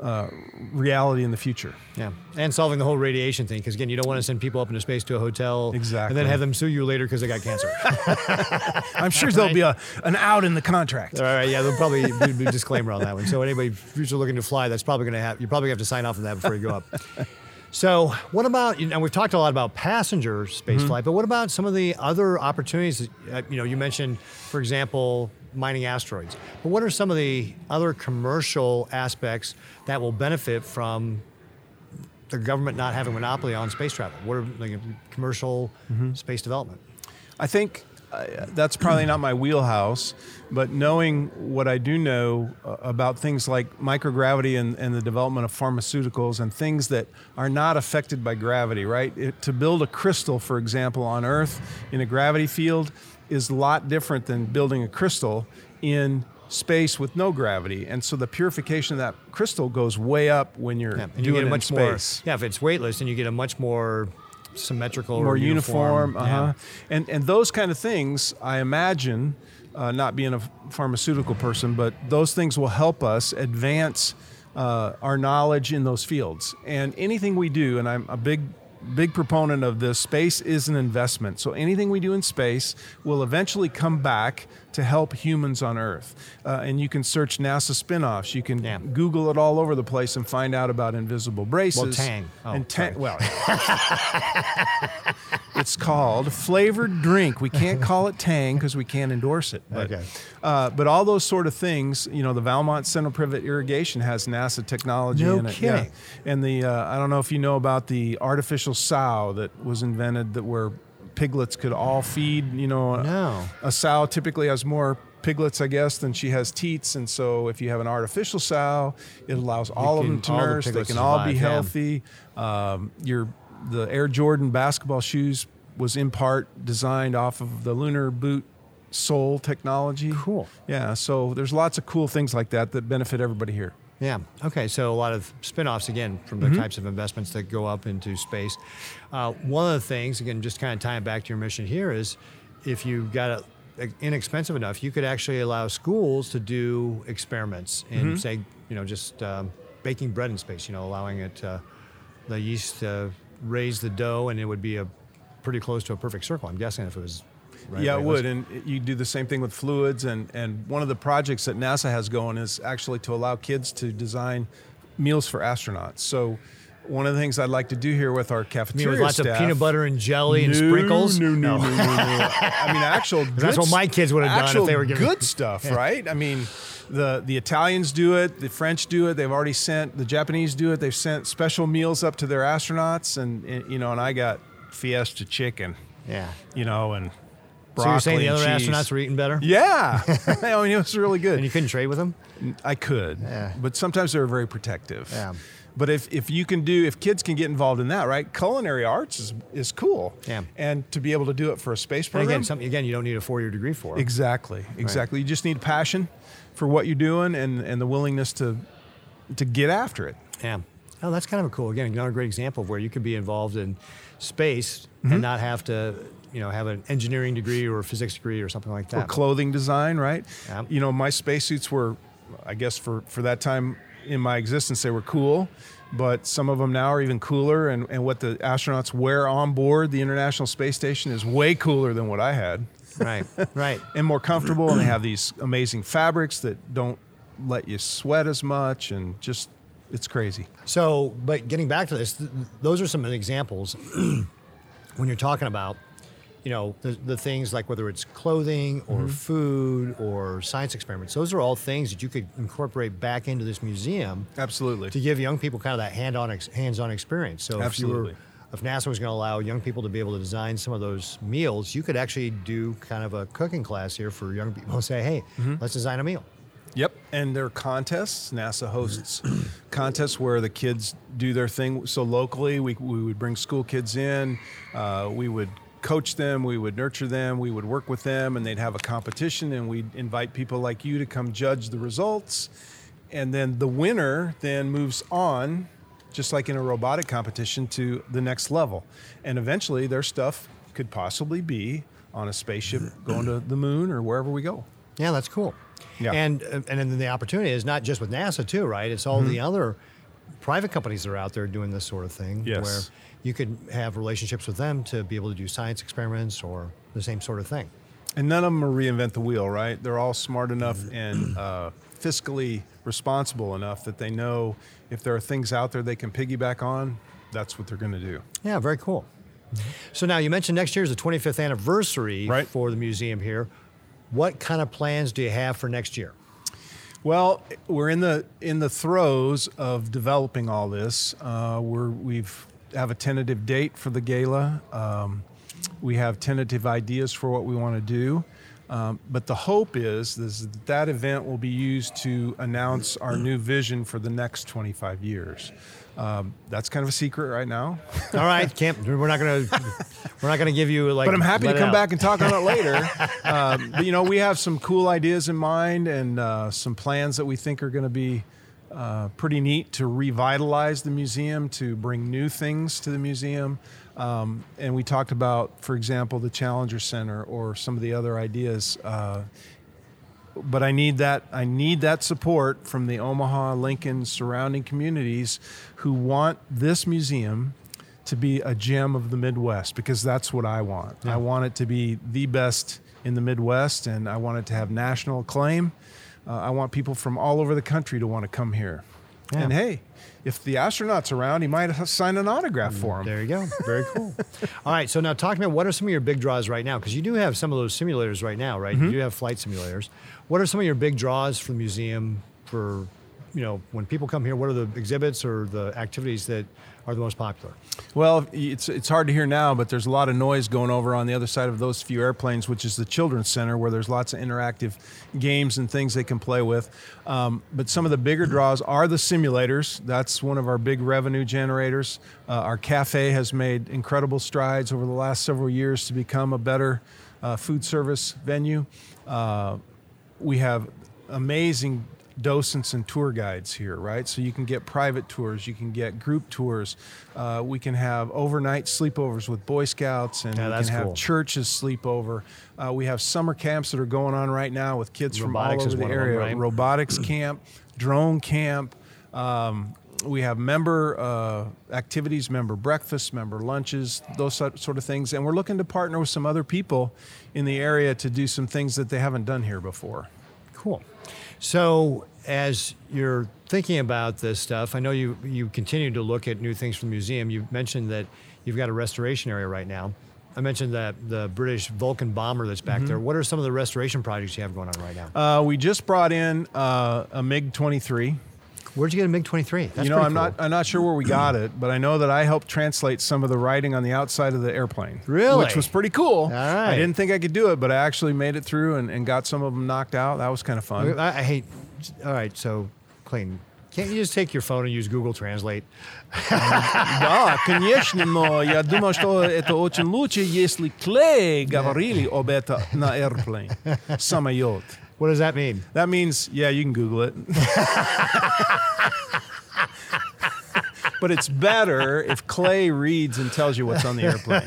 uh, reality in the future. Yeah. And solving the whole radiation thing, because again, you don't want to send people up into space to a hotel Exactly. and then have them sue you later because they got cancer. I'm sure there'll be a, an out in the contract. All right, yeah, there'll probably be a disclaimer on that one. So anybody future looking to fly, that's probably going to have you probably have to sign off on that before you go up. So what about? And we've talked a lot about passenger space flight, but what about some of the other opportunities? that, uh, You know, you mentioned, for example, mining asteroids. But what are some of the other commercial aspects that will benefit from the government not having monopoly on space travel? What are like commercial space development? I think that's probably not my wheelhouse, but knowing what I do know uh, about things like microgravity and, and the development of pharmaceuticals and things that are not affected by gravity, right? It, to build a crystal, for example, on Earth in a gravity field is a lot different than building a crystal in space with no gravity. And so the purification of that crystal goes way up when you're Yeah, and you doing get it much in more. space. Yeah, if it's weightless, then you get a much more symmetrical, more or uniform, uniform. uh-huh. and and those kind of things. I imagine, uh, not being a pharmaceutical person, but those things will help us advance uh, our knowledge in those fields. And anything we do, and I'm a big big proponent of this space is an investment so anything we do in space will eventually come back to help humans on earth uh, and you can search nasa spin-offs you can Yeah. google it all over the place and find out about invisible braces Tang. Oh, and Tang, well it's called flavored drink. We can't call it Tang because we can't endorse it. But, Okay. uh, but all those sort of things, you know, the Valmont Central Pivot Irrigation has NASA technology No in it. yeah. And the uh, I don't know if you know about the artificial sow that was invented that where piglets could all feed. You know, a- No. a sow typically has more piglets, I guess, than she has teats. And so if you have an artificial sow, it allows all of them to all the nurse. They can all be yeah. healthy. Um, your the Air Jordan basketball shoes was in part designed off of the lunar boot sole technology. Cool. Yeah, so there's lots of cool things like that that benefit everybody here. Yeah. Okay. So a lot of spin-offs again from the Mm-hmm. types of investments that go up into space. Uh, one of the things, again, just kind of tying back to your mission here, is if you got it inexpensive enough, you could actually allow schools to do experiments in, Mm-hmm. say, you know, just um, baking bread in space. You know, allowing it uh, the yeast to raise the dough, and it would be a pretty close to a perfect circle. I'm guessing if it was. Right, yeah, right, it let's- would, and you do the same thing with fluids. And and one of the projects that NASA has going is actually to allow kids to design meals for astronauts. So. One of the things I'd like to do here with our I mean, cafeteria with lots staff, of peanut butter and jelly and No, sprinkles. No, no, no, no, no. I mean, actual. That's what my kids would have done if they were given- good stuff, right? I mean, the the Italians do it, the French do it. They've already sent the Japanese do it. They've sent special meals up to their astronauts, and, and you know, and I got Fiesta chicken, Yeah. you know, and So you're saying the other cheese. astronauts were eating better? Yeah, I mean, it was really good. And you couldn't trade with them? I could, Yeah. but sometimes they were very protective. Yeah. But if, if you can do if kids can get involved in that, right? Culinary arts is, is cool. Yeah. And to be able to do it for a space And program. again, something again you don't need a four-year degree for. It. Exactly. Exactly. You just need passion for what you're doing and, and the willingness to to get after it. Yeah. Oh, that's kind of a cool. Again, another great example of where you could be involved in space and mm-hmm. not have to, you know, have an engineering degree or a physics degree or something like or that. clothing design, right? Yeah. You know, my spacesuits were, I guess, for for that time in my existence, they were cool. But some of them now are even cooler, and, and what the astronauts wear on board the International Space Station is way cooler than what I had, right. Right. and more comfortable. and they have these amazing fabrics that don't let you sweat as much, and just it's crazy. So, but getting back to this, th- those are some of the examples when you're talking about, you know, the, the things like whether it's clothing or mm-hmm. food or science experiments. Those are all things that you could incorporate back into this museum Absolutely. to give young people kind of that hand-on ex- hands-on experience. So, Absolutely. if you were, if NASA was going to allow young people to be able to design some of those meals, you could actually do kind of a cooking class here for young people and say, hey, mm-hmm. let's design a meal. Yep, and there are contests. NASA hosts contests where the kids do their thing. So locally, we, we would bring school kids in. Uh, we would coach them. We would nurture them. We would work with them, and they'd have a competition. And we'd invite people like you to come judge the results. And then the winner then moves on, just like in a robotic competition, to the next level. And eventually, their stuff could possibly be on a spaceship going to the moon or wherever we go. Yeah, that's cool. Yeah. And and then the opportunity is not just with NASA too, right? It's all the mm-hmm. other private companies that are out there doing this sort of thing, Yes. where you could have relationships with them to be able to do science experiments or the same sort of thing. And none of them are reinvent the wheel, right? They're all smart enough mm-hmm. and uh, fiscally responsible enough that they know if there are things out there they can piggyback on, that's what they're going to do. Yeah, very cool. Mm-hmm. So now you mentioned next year is the 25th anniversary Right. for the museum here. What kind of plans do you have for next year? Well, we're in the in the throes of developing all this. Uh, we're we've have a tentative date for the gala. Um, we have tentative ideas for what we want to do. Um, but the hope is, is that that event will be used to announce our new vision for the next 25 years. Um, that's kind of a secret right now. All right, can't we're not gonna we're not gonna give you like. but I'm happy to come out. back and talk on it later. um, but you know, we have some cool ideas in mind and uh, some plans that we think are going to be uh, pretty neat to revitalize the museum, to bring new things to the museum. Um, and we talked about, for example, the Challenger Center or some of the other ideas. Uh, but I need that I need that support from the Omaha, Lincoln, surrounding communities who want this museum to be a gem of the Midwest because that's what I want. I want it to be the best in the Midwest, and I want it to have national acclaim. Uh, I want people from all over the country to want to come here. Yeah. And hey, if the astronaut's around, he might sign an autograph for him. There you go. Very cool. All right. So now talk about. What are some of your big draws right now? Because you do have some of those simulators right now, right? Mm-hmm. You do have flight simulators. What are some of your big draws for the museum? For you know, when people come here, what are the exhibits or the activities that are the most popular? Well, it's it's hard to hear now, but there's a lot of noise going over on the other side of those few airplanes, which is the children's center, where there's lots of interactive games and things they can play with. Um, but some of the bigger draws are the simulators. That's one of our big revenue generators. Uh, our cafe has made incredible strides over the last several years to become a better uh, food service venue. Uh, we have amazing docents and tour guides here, right? So you can get private tours, you can get group tours. Uh, we can have overnight sleepovers with Boy Scouts, and Yeah, we can have cool. churches sleep over. Uh, we have summer camps that are going on right now with kids Robotics from all over the of them, area. right? Robotics camp, drone camp. Um, we have member uh, activities, member breakfasts, member lunches, those sort of things. And we're looking to partner with some other people in the area to do some things that they haven't done here before. Cool. So as you're thinking about this stuff, I know you you continue to look at new things for the museum. You mentioned that you've got a restoration area right now. I mentioned that the British Vulcan bomber that's Mm-hmm. back there. What are some of the restoration projects you have going on right now? Uh, we just brought in uh, a MiG 23. Where'd you get a MiG 23? That's you know, pretty I'm not cool. I'm not sure where we got it, but I know that I helped translate some of the writing on the outside of the airplane. Really? Which was pretty cool. right. I didn't think I could do it, but I actually made it through and, and got some of them knocked out. That was kind of fun. I, I hate. All right, so Clayton, can't you just take your phone and use Google Translate? Да, конечно, но я думаю, что это очень лучше, если Клей говорили об этом на airplane. Самолет. What does that mean? That means, yeah, you can Google it. but it's better if Clay reads and tells you what's on the airplane.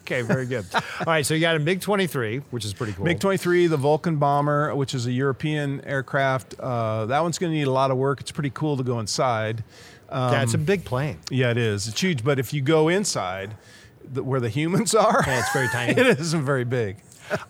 Okay, very good. All right, so you got a MiG 23, which is pretty cool. MiG 23, the Vulcan bomber, which is a European aircraft. Uh, that one's going to need a lot of work. It's pretty cool to go inside. yeah, it's a big plane. Yeah, it is. It's huge. But if you go inside, the, where the humans are, Yeah, it's very tiny. it isn't very big.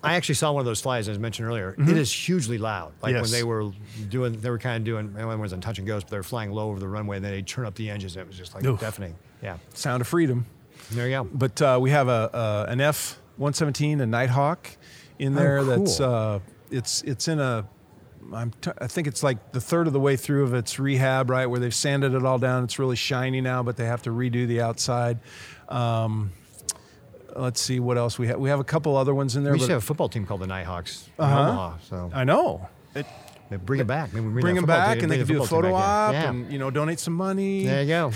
I actually saw one of those flies, as I mentioned earlier. It is hugely loud. Like when Mm-hmm. They were doing, they were kind of doing, I wasn't touch and goes, but they were flying low over the runway, and then they'd turn up the engines, and it was just like Oof. deafening. Yeah, Sound of freedom. there you go. But uh, we have a, an F 117, a Nighthawk, in there. That's cool. uh, it's it's in a. I'm t- I think it's like the third of the way through of its rehab, right, where they've sanded it all down. It's really shiny now, but they have to redo the outside. Um, let's see what else we have. We have a couple other ones in there. We used but to have a football team called the Nighthawks Uh-huh. Omaha, so I know. It, maybe bring it back. Maybe we bring that them back, team- and they bring can the do a photo op. Yeah. and you know, donate some money. there you go.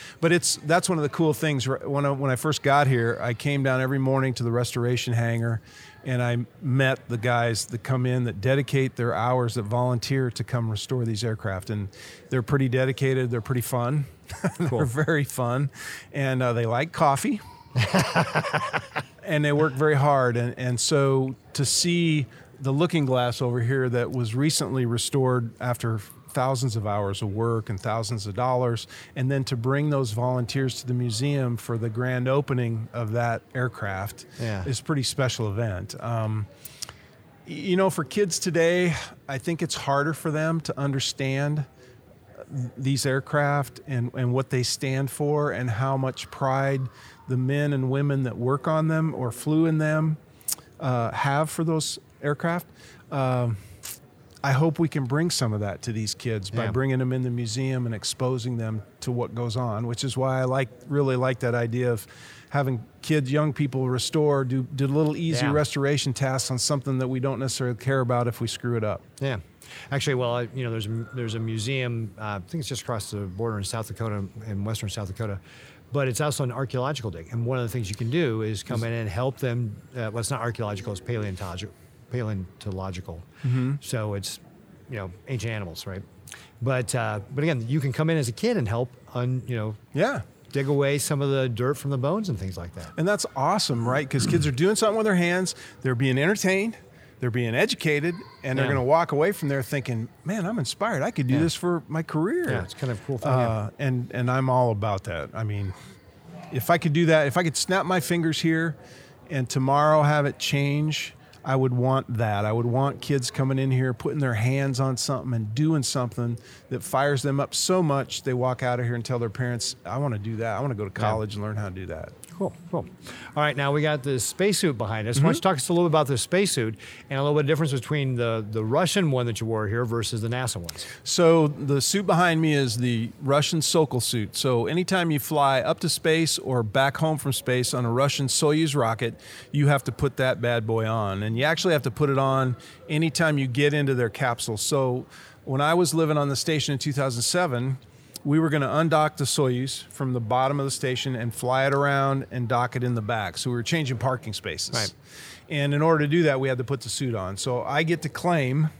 But it's that's one of the cool things. When I, when I first got here, I came down every morning to the restoration hangar, and I met the guys that come in that dedicate their hours that volunteer to come restore these aircraft, and they're pretty dedicated. They're pretty fun. Cool. they're very fun, and uh, they like coffee. and they work very hard. And, and so to see the looking glass over here that was recently restored after thousands of hours of work and thousands of dollars, and then to bring those volunteers to the museum for the grand opening of that aircraft Yeah. is a pretty special event. Um, you know, for kids today, I think it's harder for them to understand these aircraft and, and what they stand for and how much pride the men and women that work on them or flew in them uh, have for those aircraft. Um, I hope we can bring some of that to these kids by bringing them in the museum and exposing them to what goes on, which is why I like really like that idea of having kids, young people restore, do, do little easy Yeah. restoration tasks on something that we don't necessarily care about if we screw it up. Yeah, actually, well, I, you know, there's a, there's a museum. Uh, I think it's just across the border in South Dakota, in western South Dakota, but it's also an archaeological dig. And one of the things you can do is come in and help them. Uh, well, it's not archaeological; it's paleontological. Paleontological. So it's you know ancient animals, right? But uh, but again, you can come in as a kid and help on you know Yeah. dig away some of the dirt from the bones and things like that. And that's awesome, right? Because kids are doing something with their hands, they're being entertained, they're being educated, and they're going to walk away from there thinking, "Man, I'm inspired. I could do Yeah. this for my career." Yeah, it's kind of cool thing. yeah. Uh, and and I'm all about that. I mean, if I could do that, if I could snap my fingers here, and tomorrow have it change, I would want that. I would want kids coming in here, putting their hands on something and doing something that fires them up so much they walk out of here and tell their parents, "I want to do that. I want to go to college and learn how to do that." Cool, cool. All right, now we got the spacesuit behind us. Why don't mm-hmm. you talk us a little bit about the spacesuit and a little bit of difference between the, the Russian one that you wore here versus the NASA ones? So the suit behind me is the Russian Sokol suit. So anytime you fly up to space or back home from space on a Russian Soyuz rocket, you have to put that bad boy on. And you actually have to put it on anytime you get into their capsule. So when I was living on the station in 2007, we were going to undock the Soyuz from the bottom of the station and fly it around and dock it in the back. So we were changing parking spaces. Right. And in order to do that, we had to put the suit on. So I get to claim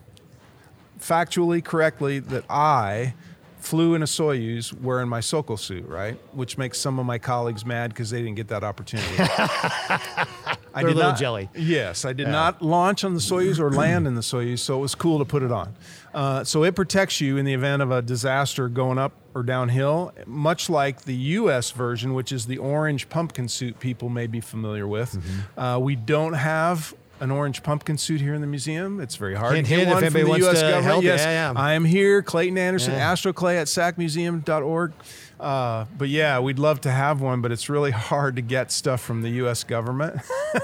factually correctly that I flew in a Soyuz wearing my Sokol suit, right? Which makes some of my colleagues mad because they didn't get that opportunity. I They're a little not, jelly. Yes, I did not launch on the Soyuz or land in the Soyuz, so it was cool to put it on. Uh, so it protects you in the event of a disaster going up or downhill, much like the U.S. version, which is the orange pumpkin suit people may be familiar with. Mm-hmm. Uh, we don't have an orange pumpkin suit here in the museum. It's very hard Hint, to get hint, if from the U.S. government. help yes, Yeah, yeah. I am here, Clayton Anderson, Yeah. astroclay at sacmuseum.org. Uh, but yeah, we'd love to have one, but it's really hard to get stuff from the U.S. government,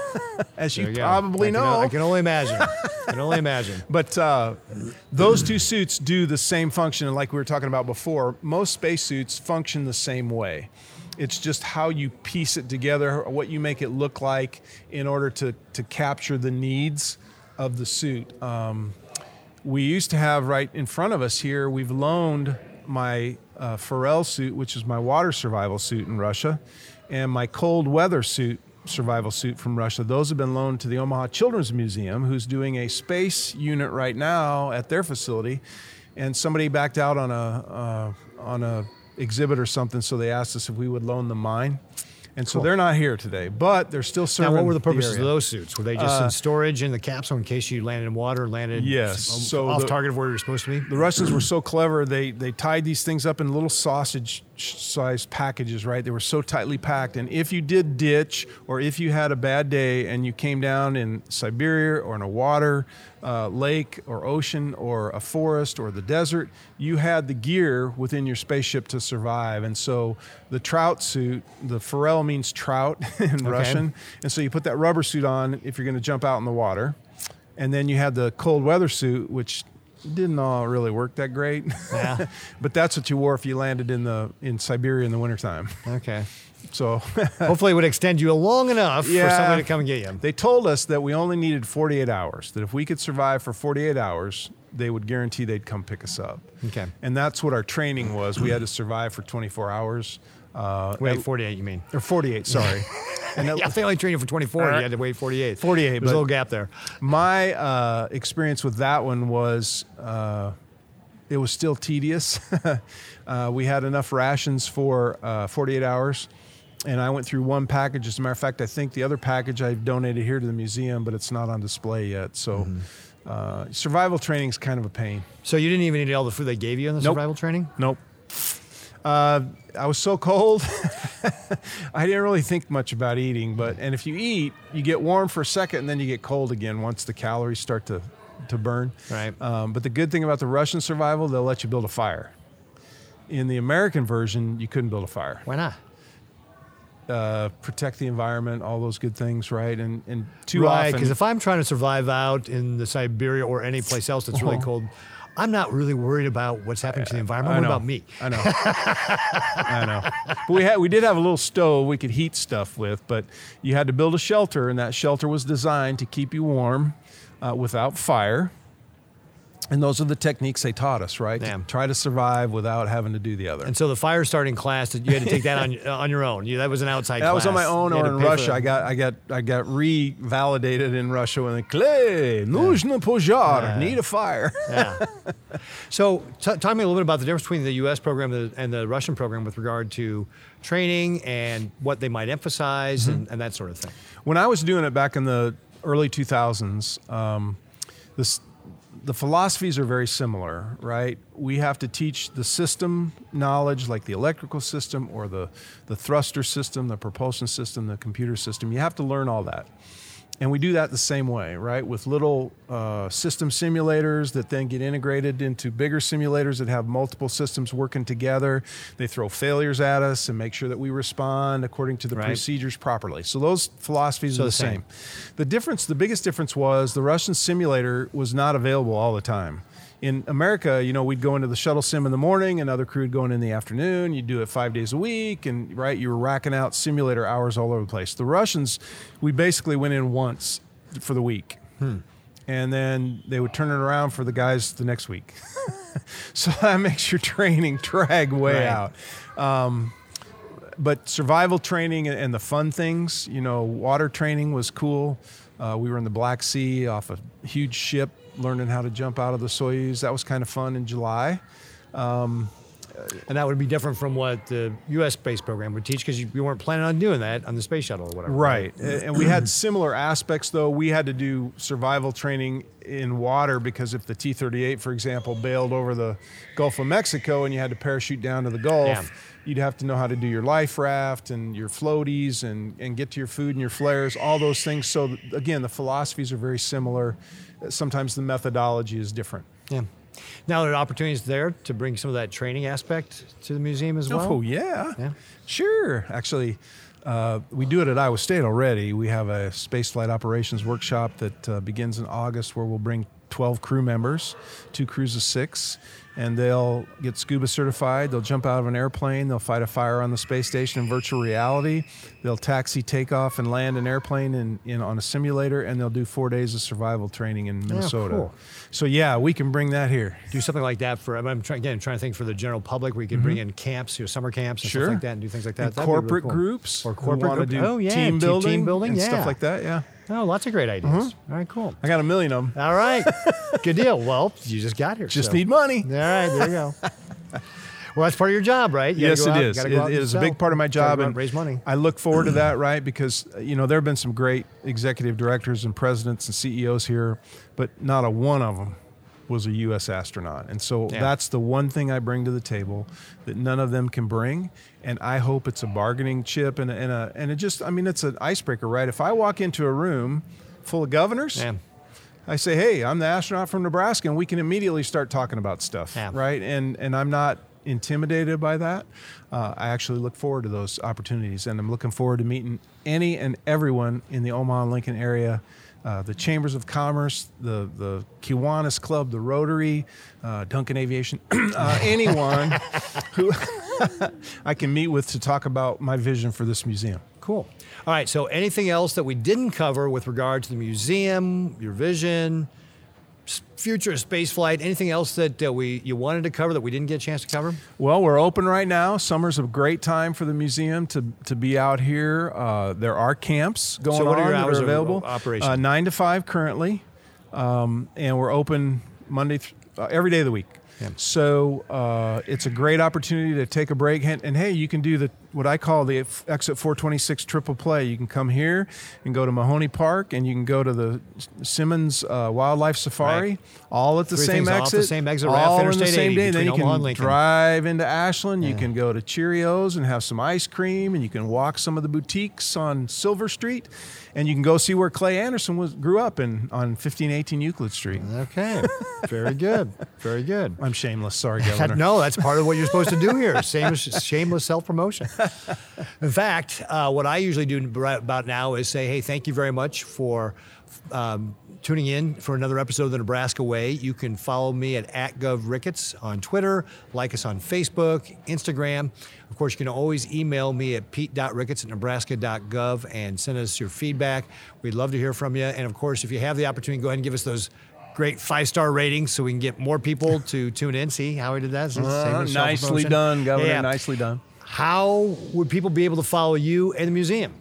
as There you go. probably I can, know. I can only imagine. I can only imagine. But uh, those two suits do the same function, and like we were talking about before, most spacesuits function the same way. It's just how you piece it together, what you make it look like in order to, to capture the needs of the suit. Um, we used to have right in front of us here, we've loaned my uh, Forel suit, which is my water survival suit in Russia, and my cold weather suit, survival suit from Russia. Those have been loaned to the Omaha Children's Museum, who's doing a space unit right now at their facility. And somebody backed out on a uh, on a exhibit or something, so they asked us if we would loan them mine. And so they're not here today, but they're still serving. Now, what were the purposes of those suits? Were they just in uh, storage in the capsule in case you landed in water, landed Yes, so off the- target of where you're supposed to be? The Russians were so clever. They they tied these things up in little sausage sized packages, right? They were so tightly packed. And if you did ditch, or if you had a bad day and you came down in Siberia or in a water uh, lake or ocean or a forest or the desert, you had the gear within your spaceship to survive. And so the trout suit, the Forel means trout in Russian, and so you put that rubber suit on if you're going to jump out in the water. And then you had the cold weather suit, which didn't all really work that great. Yeah. but that's what you wore if you landed in the in Siberia in the wintertime. Okay. So Hopefully, it would extend you long enough for Yeah. somebody to come and get you. they told us that we only needed 48 hours. That if we could survive for 48 hours, they would guarantee they'd come pick us up. Okay. And that's what our training was. We had to survive for 24 hours. Uh, Wait, 48, you mean? or 48, sorry. and that- Yeah, if they only trained you for 24, you had to wait 48. 48, There's a little gap there. My uh, experience with that one was uh, it was still tedious. uh, we had enough rations for uh, 48 hours, and I went through one package. As a matter of fact, I think the other package I've donated here to the museum, but it's not on display yet. So, Mm-hmm. uh, survival training is kind of a pain. So you didn't even eat all the food they gave you in the Nope. survival training? Nope. Uh, I was so cold. I didn't really think much about eating, but and if you eat, you get warm for a second, and then you get cold again once the calories start to to burn. Right. Um, but the good thing about the Russian survival, they'll let you build a fire. In the American version, you couldn't build a fire. Why not? Uh, protect the environment, all those good things, right? And and too right, often, because if I'm trying to survive out in the Siberia or any place else that's really Uh-huh. cold, I'm not really worried about what's happening to the environment. I I'm know. worried about me. I know. I know. But we had we did have a little stove we could heat stuff with, but you had to build a shelter, and that shelter was designed to keep you warm uh, without fire. And those are the techniques they taught us, right? To Damn. try to survive without having to do the other. And so the fire starting class, you had to take that on on your own. You, that was an outside that was on my class. own You had or to in pay for Russia. that. I got I got I got revalidated in Russia when the clay, нужно пожар, Yeah. need a fire. Yeah. So, t- talk to me a little bit about the difference between the U.S. program and the- and the Russian program with regard to training and what they might emphasize Mm-hmm. and, and that sort of thing. when I was doing it back in the early 2000s, um, this, the philosophies are very similar, right? We have to teach the system knowledge, like the electrical system or the, the thruster system, the propulsion system, the computer system. You have to learn all that. And we do that the same way, right? With little uh, system simulators that then get integrated into bigger simulators that have multiple systems working together. They throw failures at us and make sure that we respond according to the Right. procedures properly. So those philosophies So are the same. same. The difference, the biggest difference was the Russian simulator was not available all the time. In America, you know, we'd go into the shuttle sim in the morning, another crew would go in in the afternoon. You'd do it five days a week, and right, you were racking out simulator hours all over the place. The Russians, we basically went in once for the week, and then they would turn it around for the guys the next week. so that makes your training drag way Right. out but survival training and the fun things, you know, water training was cool. Uh, we were in the Black Sea off a huge ship, learning how to jump out of the Soyuz. That was kind of fun in July. Um, and that would be different from what the U.S. space program would teach because you, you weren't planning on doing that on the space shuttle or whatever. Right. And we had similar aspects, though. We had to do survival training in water because if the T 38, for example, bailed over the Gulf of Mexico and you had to parachute down to the Gulf, Yeah. You'd have to know how to do your life raft and your floaties and, and get to your food and your flares, all those things. So, again, the philosophies are very similar. Sometimes the methodology is different. Yeah. Now there are opportunities there to bring some of that training aspect to the museum as well. Oh yeah, Yeah. sure. Actually, uh, we do it at Iowa State already. We have a space flight operations workshop that uh, begins in August, where we'll bring 12 crew members, two crews of six, and they'll get scuba certified. They'll jump out of an airplane. They'll fight a fire on the space station in virtual reality. They'll taxi, take off, and land an airplane in, in on a simulator, and they'll do four days of survival training in Minnesota. cool. So yeah, we can bring that here. Do something like that for. I'm trying again I'm trying to think for the general public. where you can bring in camps, you know, summer camps and Mm-hmm. Sure. stuff like that, and do things like that. And really corporate cool. groups or corporate wanna group- oh, yeah, team building, team building, and yeah. stuff like that. Yeah, Oh, lots of great ideas. Mm-hmm. All right, cool. I got a million of them. All right, good deal. Well, you just got here. Just so- need money. All right, there you go. Well, that's part of your job, right? You yes, go it out- is. It, it and a big part of my job, and raise money. I look forward to that, right? Because you know there have been some great executive directors and presidents and CEOs here, but not a one of them was a U.S. astronaut, and so Yeah. that's the one thing I bring to the table that none of them can bring, and I hope it's a bargaining chip and a, and a and it just I mean it's an icebreaker, right? If I walk into a room full of governors. Yeah. I say, "Hey, I'm the astronaut from Nebraska," and we can immediately start talking about stuff, Yeah. right? And and I'm not intimidated by that. Uh, I actually look forward to those opportunities, and I'm looking forward to meeting any and everyone in the Omaha and Lincoln area. Uh, the chambers of commerce, the the Kiwanis Club, the Rotary, uh, Duncan Aviation, uh, anyone who I can meet with to talk about my vision for this museum. Cool. All right. So, anything else that we didn't cover with regard to the museum, your vision, future space flight, anything else that uh, we you wanted to cover that we didn't get a chance to cover? Well, we're open right now. Summer's a great time for the museum to, to be out here. Uh, there are camps going So what are on your that hours are of available. operation? Uh, nine to five currently, um, and we're open Monday th- uh, every day of the week. Yeah. So uh, it's a great opportunity to take a break, and, and hey, you can do the what I call the exit 426 triple play. You can come here and go to Mahoney Park, and you can go to the Simmons uh, Wildlife Safari, Right. all at the Three same exit, the same exit right all in the same 80 day. Then you can drive into Ashland. You can go to Cheerios and have some ice cream, and you can walk some of the boutiques on Silver Street, and you can go see where Clay Anderson was grew up in on 1518 Euclid Street. Okay. Very good. Very good. I'm shameless. Sorry, Governor. no, that's part of what you're supposed to do here. Shameless, shameless self promotion. In fact, uh, what I usually do right about now is say, hey, thank you very much for um, tuning in for another episode of the Nebraska Way. You can follow me at, at GovRicketts on Twitter, like us on Facebook, Instagram. Of course, you can always email me at pete.ricketts at nebraska.gov and send us your feedback. We'd love to hear from you. And of course, if you have the opportunity, go ahead and give us those great five star ratings so we can get more people to tune in. See how we did that? Uh, nicely done, Governor. Yeah. Nicely done. How would people be able to follow you and the museum?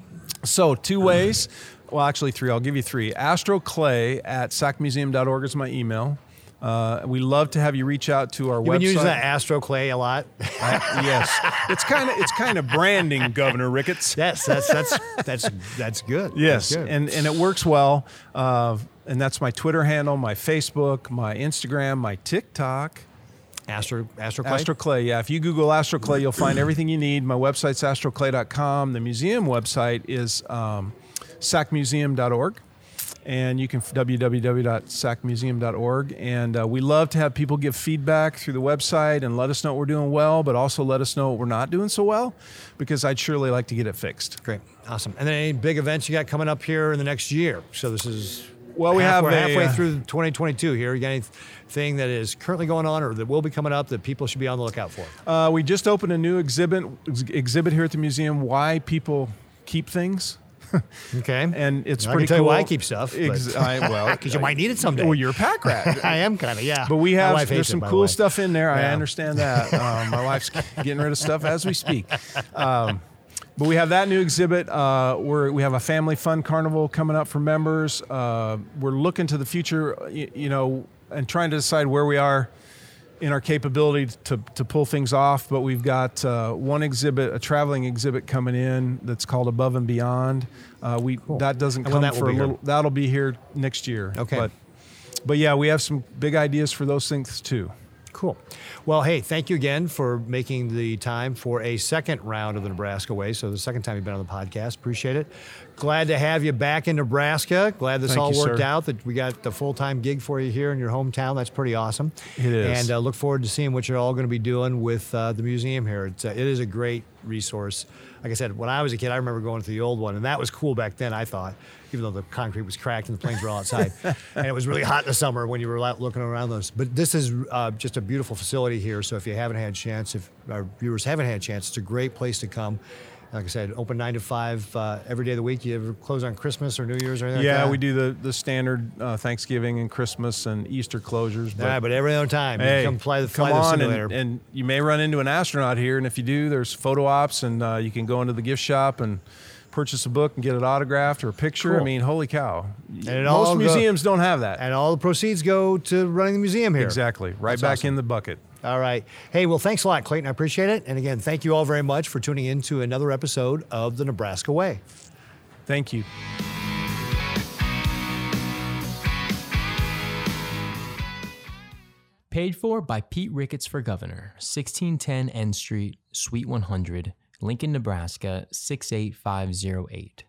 So two ways. Well, actually three. I'll give you three. Astroclay at sacmuseum.org is my email. Uh, we love to have you reach out to our You've website. been using that Astro Clay a lot. I- yes, it's kind of it's kind of branding, Governor Ricketts. yes, that's that's that's that's good. Yes, That's good. and and it works well. Uh, and that's my Twitter handle, my Facebook, my Instagram, my TikTok. Astro Astro Clay. Astroclay, yeah. If you Google Astro Clay, you'll find everything you need. My website's astroclay.com. The museum website is um, sacmuseum.org. And you can www.sacmuseum.org. And uh, we love to have people give feedback through the website and let us know what we're doing well, but also let us know what we're not doing so well, because I'd surely like to get it fixed. Great, awesome. And then any big events you got coming up here in the next year? So this is Well, we half- have we're a, halfway uh, through 2022 here. You got anything that is currently going on or that will be coming up that people should be on the lookout for? Uh, we just opened a new exhibit ex- exhibit here at the museum. Why people keep things, Okay, and it's I pretty can tell you cool. why I keep stuff. Ex- I, well, because you might need it someday. Well, you're a pack rat. I am kind of yeah. But we have there's hates it, some cool stuff in there. I understand that. Um, my wife's getting rid of stuff as we speak. Um, but we have that new exhibit. Uh, we're, we have a family fun carnival coming up for members. Uh, we're looking to the future, you, you know, and trying to decide where we are in our capability to, to pull things off. But we've got uh, one exhibit, a traveling exhibit coming in that's called Above and Beyond. Uh, we that doesn't come that for a be here? little. That'll be here next year. Okay. But but yeah, we have some big ideas for those things too. Cool. Well, hey, thank you again for making the time for a second round of the Nebraska Way. So the second time you've been on the podcast, appreciate it. Glad to have you back in Nebraska. Glad this Thank all you, worked sir. out. That we got the full time gig for you here in your hometown. That's pretty awesome. It is. And uh, look forward to seeing what you're all going to be doing with uh, the museum here. It's, uh, it is a great resource. Like I said, when I was a kid, I remember going to the old one, and that was cool back then. I thought, even though the concrete was cracked and the planes were all outside, and it was really hot in the summer when you were out looking around those. But this is uh, just a beautiful facility here. So if you haven't had a chance, if our viewers haven't had a chance, it's a great place to come. Like I said, open nine to five uh, every day of the week. You ever close on Christmas or New Year's or anything? like yeah, that? we do the the standard uh, Thanksgiving and Christmas and Easter closures. But, Yeah, but every other time, you hey, come fly the come the on, simulator. and, and you may run into an astronaut here, and if you do, there's photo ops, and uh, you can go into the gift shop and purchase a book and get it autographed or a picture. I mean, holy cow! it Most all go- museums don't have that. and all the proceeds go to running the museum here. exactly, right That's back awesome. in the bucket. All right. Hey, well, thanks a lot, Clayton. I appreciate it. And again, thank you all very much for tuning in to another episode of the Nebraska Way. Thank you. Paid for by Pete Ricketts for Governor, 1610 N Street, Suite 100, Lincoln, Nebraska 68508.